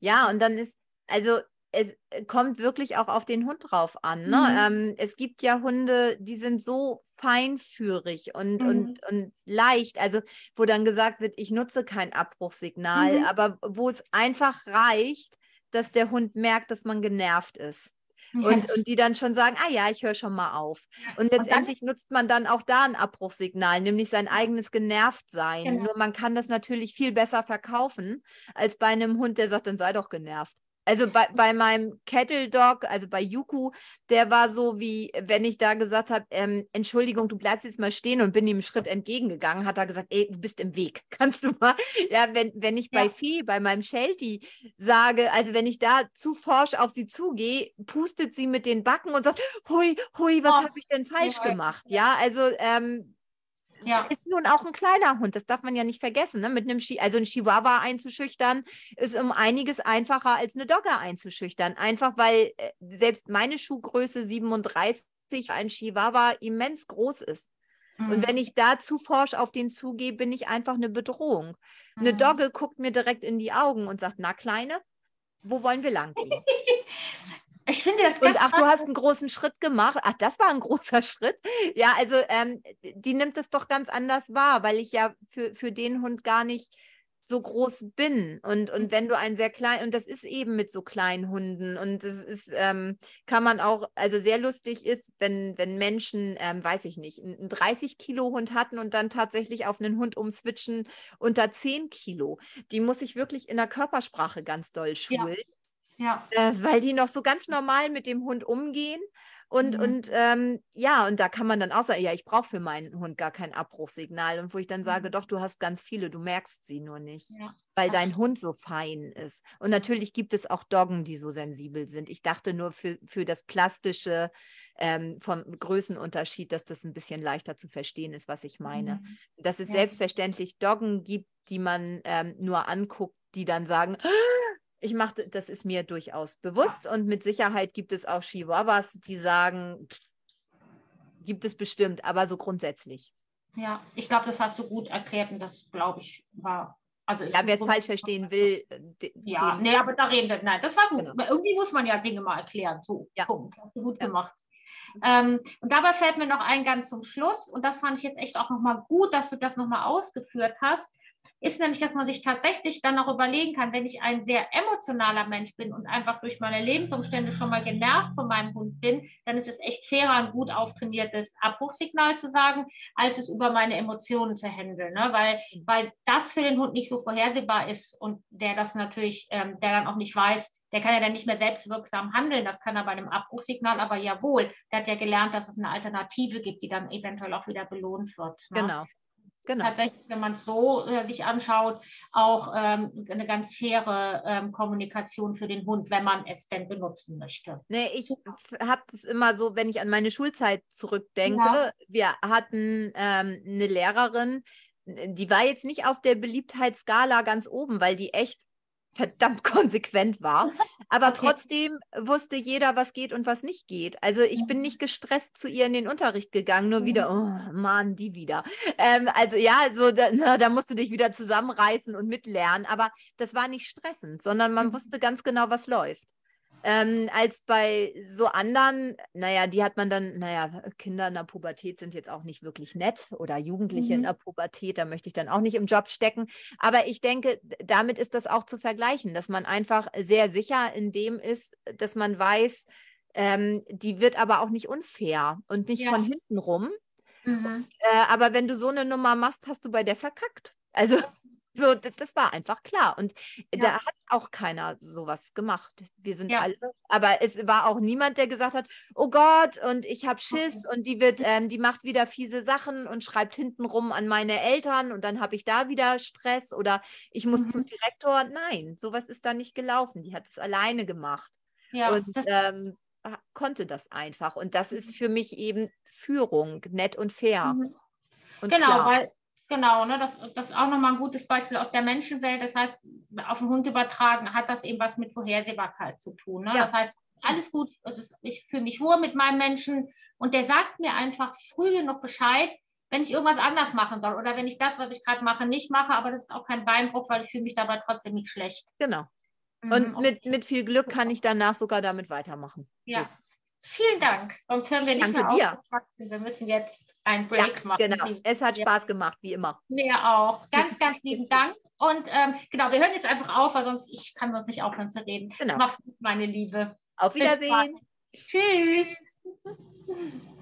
Ja, und dann ist, also es äh, kommt wirklich auch auf den Hund drauf an. Ne? Mhm. Ähm, es gibt ja Hunde, die sind so feinführig und, mhm. und, und leicht, also wo dann gesagt wird, ich nutze kein Abbruchsignal, mhm. aber wo es einfach reicht, dass der Hund merkt, dass man genervt ist. Und, und die dann schon sagen, ah ja, ich höre schon mal auf. Und letztendlich und nutzt man dann auch da ein Abbruchsignal, nämlich sein eigenes Genervtsein. Genau. Nur man kann das natürlich viel besser verkaufen, als bei einem Hund, der sagt, dann sei doch genervt. Also bei, bei meinem Kettle Dog, also bei Yuku, der war so wie, wenn ich da gesagt habe, ähm, Entschuldigung, du bleibst jetzt mal stehen und bin ihm einen Schritt entgegengegangen, hat er gesagt, ey, du bist im Weg, (laughs) kannst du mal. Ja, wenn, wenn ich ja. bei Fee, bei meinem Sheltie sage, also wenn ich da zu forsch auf sie zugehe, pustet sie mit den Backen und sagt, hui, hui, was oh. habe ich denn falsch ja. gemacht? Ja, also ähm, ja. ist nun auch ein kleiner Hund, das darf man ja nicht vergessen. Ne? Mit einem Chi also ein Chihuahua einzuschüchtern, ist um einiges einfacher als eine Dogger einzuschüchtern. Einfach weil äh, selbst meine Schuhgröße 37 für ein Chihuahua immens groß ist. Mhm. Und wenn ich da zu forsch auf den zugehe, bin ich einfach eine Bedrohung. Mhm. Eine Dogge guckt mir direkt in die Augen und sagt, na Kleine, wo wollen wir lang gehen? (laughs) Ich finde das Und ach, du hast einen großen Schritt gemacht. Ach, das war ein großer (laughs) Schritt. Ja, also ähm, die nimmt es doch ganz anders wahr, weil ich ja für, für den Hund gar nicht so groß bin. Und, und wenn du einen sehr klein, und das ist eben mit so kleinen Hunden. Und es ist, ähm, kann man auch, also sehr lustig ist, wenn, wenn Menschen, ähm, weiß ich nicht, einen 30 Kilo Hund hatten und dann tatsächlich auf einen Hund umswitchen unter 10 Kilo. Die muss ich wirklich in der Körpersprache ganz doll schulen. Ja. Ja. Äh, weil die noch so ganz normal mit dem Hund umgehen. Und, mhm. und ähm, ja, und da kann man dann auch sagen, ja, ich brauche für meinen Hund gar kein Abbruchsignal. Und wo ich dann sage, mhm. doch, du hast ganz viele, du merkst sie nur nicht, ja. weil dein Hund so fein ist. Und natürlich gibt es auch Doggen, die so sensibel sind. Ich dachte nur für, für das Plastische ähm, vom Größenunterschied, dass das ein bisschen leichter zu verstehen ist, was ich meine. Mhm. Dass es ja. selbstverständlich Doggen gibt, die man ähm, nur anguckt, die dann sagen, ich mache, das ist mir durchaus bewusst und mit Sicherheit gibt es auch Chihuahuas, die sagen, pff, gibt es bestimmt, aber so grundsätzlich. Ja, ich glaube, das hast du gut erklärt und das, glaube ich, war. Also ja, wer es falsch verstehen will. Ja, nee, aber da reden wir. Nein, das war gut. Genau. Irgendwie muss man ja Dinge mal erklären. So, ja. Punkt. Hast du gut ja. gemacht. Ähm, und dabei fällt mir noch ein ganz zum Schluss, und das fand ich jetzt echt auch nochmal gut, dass du das nochmal ausgeführt hast ist nämlich, dass man sich tatsächlich dann auch überlegen kann, wenn ich ein sehr emotionaler Mensch bin und einfach durch meine Lebensumstände schon mal genervt von meinem Hund bin, dann ist es echt fairer, ein gut auftrainiertes Abbruchsignal zu sagen, als es über meine Emotionen zu handeln, ne? weil, weil das für den Hund nicht so vorhersehbar ist und der das natürlich, ähm, der dann auch nicht weiß, der kann ja dann nicht mehr selbstwirksam handeln. Das kann er bei einem Abbruchsignal aber ja wohl. Der hat ja gelernt, dass es eine Alternative gibt, die dann eventuell auch wieder belohnt wird. Ne? Genau. Genau. Tatsächlich, wenn man es so äh, sich anschaut, auch ähm, eine ganz faire ähm, Kommunikation für den Hund, wenn man es denn benutzen möchte. Nee, ich habe das immer so, wenn ich an meine Schulzeit zurückdenke. Ja. Wir hatten ähm, eine Lehrerin, die war jetzt nicht auf der Beliebtheitsskala ganz oben, weil die echt verdammt (laughs) konsequent war. Aber okay. trotzdem wusste jeder, was geht und was nicht geht. Also ich bin nicht gestresst zu ihr in den Unterricht gegangen, nur wieder, oh Mann, die wieder. Ähm, also ja, so da, na, da, musst du dich wieder zusammenreißen und mitlernen. Aber das war nicht stressend, sondern man mhm. wusste ganz genau, was läuft. Ähm, als bei so anderen, naja, die hat man dann, naja, Kinder in der Pubertät sind jetzt auch nicht wirklich nett oder Jugendliche mhm. in der Pubertät, da möchte ich dann auch nicht im Job stecken. Aber ich denke, damit ist das auch zu vergleichen, dass man einfach sehr sicher in dem ist, dass man weiß, ähm, die wird aber auch nicht unfair und nicht ja. von hinten rum. Mhm. Und, äh, aber wenn du so eine Nummer machst, hast du bei der verkackt. Also so, das war einfach klar. Und ja. da hat auch keiner sowas gemacht. Wir sind ja. alle, aber es war auch niemand, der gesagt hat, oh Gott, und ich habe Schiss okay. und die wird, ähm, die macht wieder fiese Sachen und schreibt hintenrum an meine Eltern und dann habe ich da wieder Stress oder ich muss mhm. zum Direktor. Nein, sowas ist da nicht gelaufen. Die hat es alleine gemacht. Ja, und ähm, konnte das einfach. Und das ist mhm. für mich eben Führung, nett und fair. Mhm. Und genau, klar. weil Genau, ne, das, das ist auch nochmal ein gutes Beispiel aus der Menschenwelt. Das heißt, auf den Hund übertragen hat das eben was mit Vorhersehbarkeit zu tun. Ne? Ja. Das heißt, alles gut, ist, ich fühle mich wohl mit meinem Menschen und der sagt mir einfach früh genug Bescheid, wenn ich irgendwas anders machen soll oder wenn ich das, was ich gerade mache, nicht mache, aber das ist auch kein Beinbruch, weil ich fühle mich dabei trotzdem nicht schlecht. Genau. Mhm, und mit, mit viel Glück kann ich danach sogar damit weitermachen. Ja. So. Vielen Dank. Sonst hören wir nicht Danke mehr auf. Wir müssen jetzt einen Break ja, machen. Genau. Es hat Spaß gemacht, wie immer. Mir auch. (laughs) Ganz, ganz lieben Dank. Und ähm, genau, wir hören jetzt einfach auf, weil sonst ich kann sonst nicht aufhören zu reden. Genau. Mach's gut, meine Liebe. Auf Wiedersehen. Tschüss. (laughs)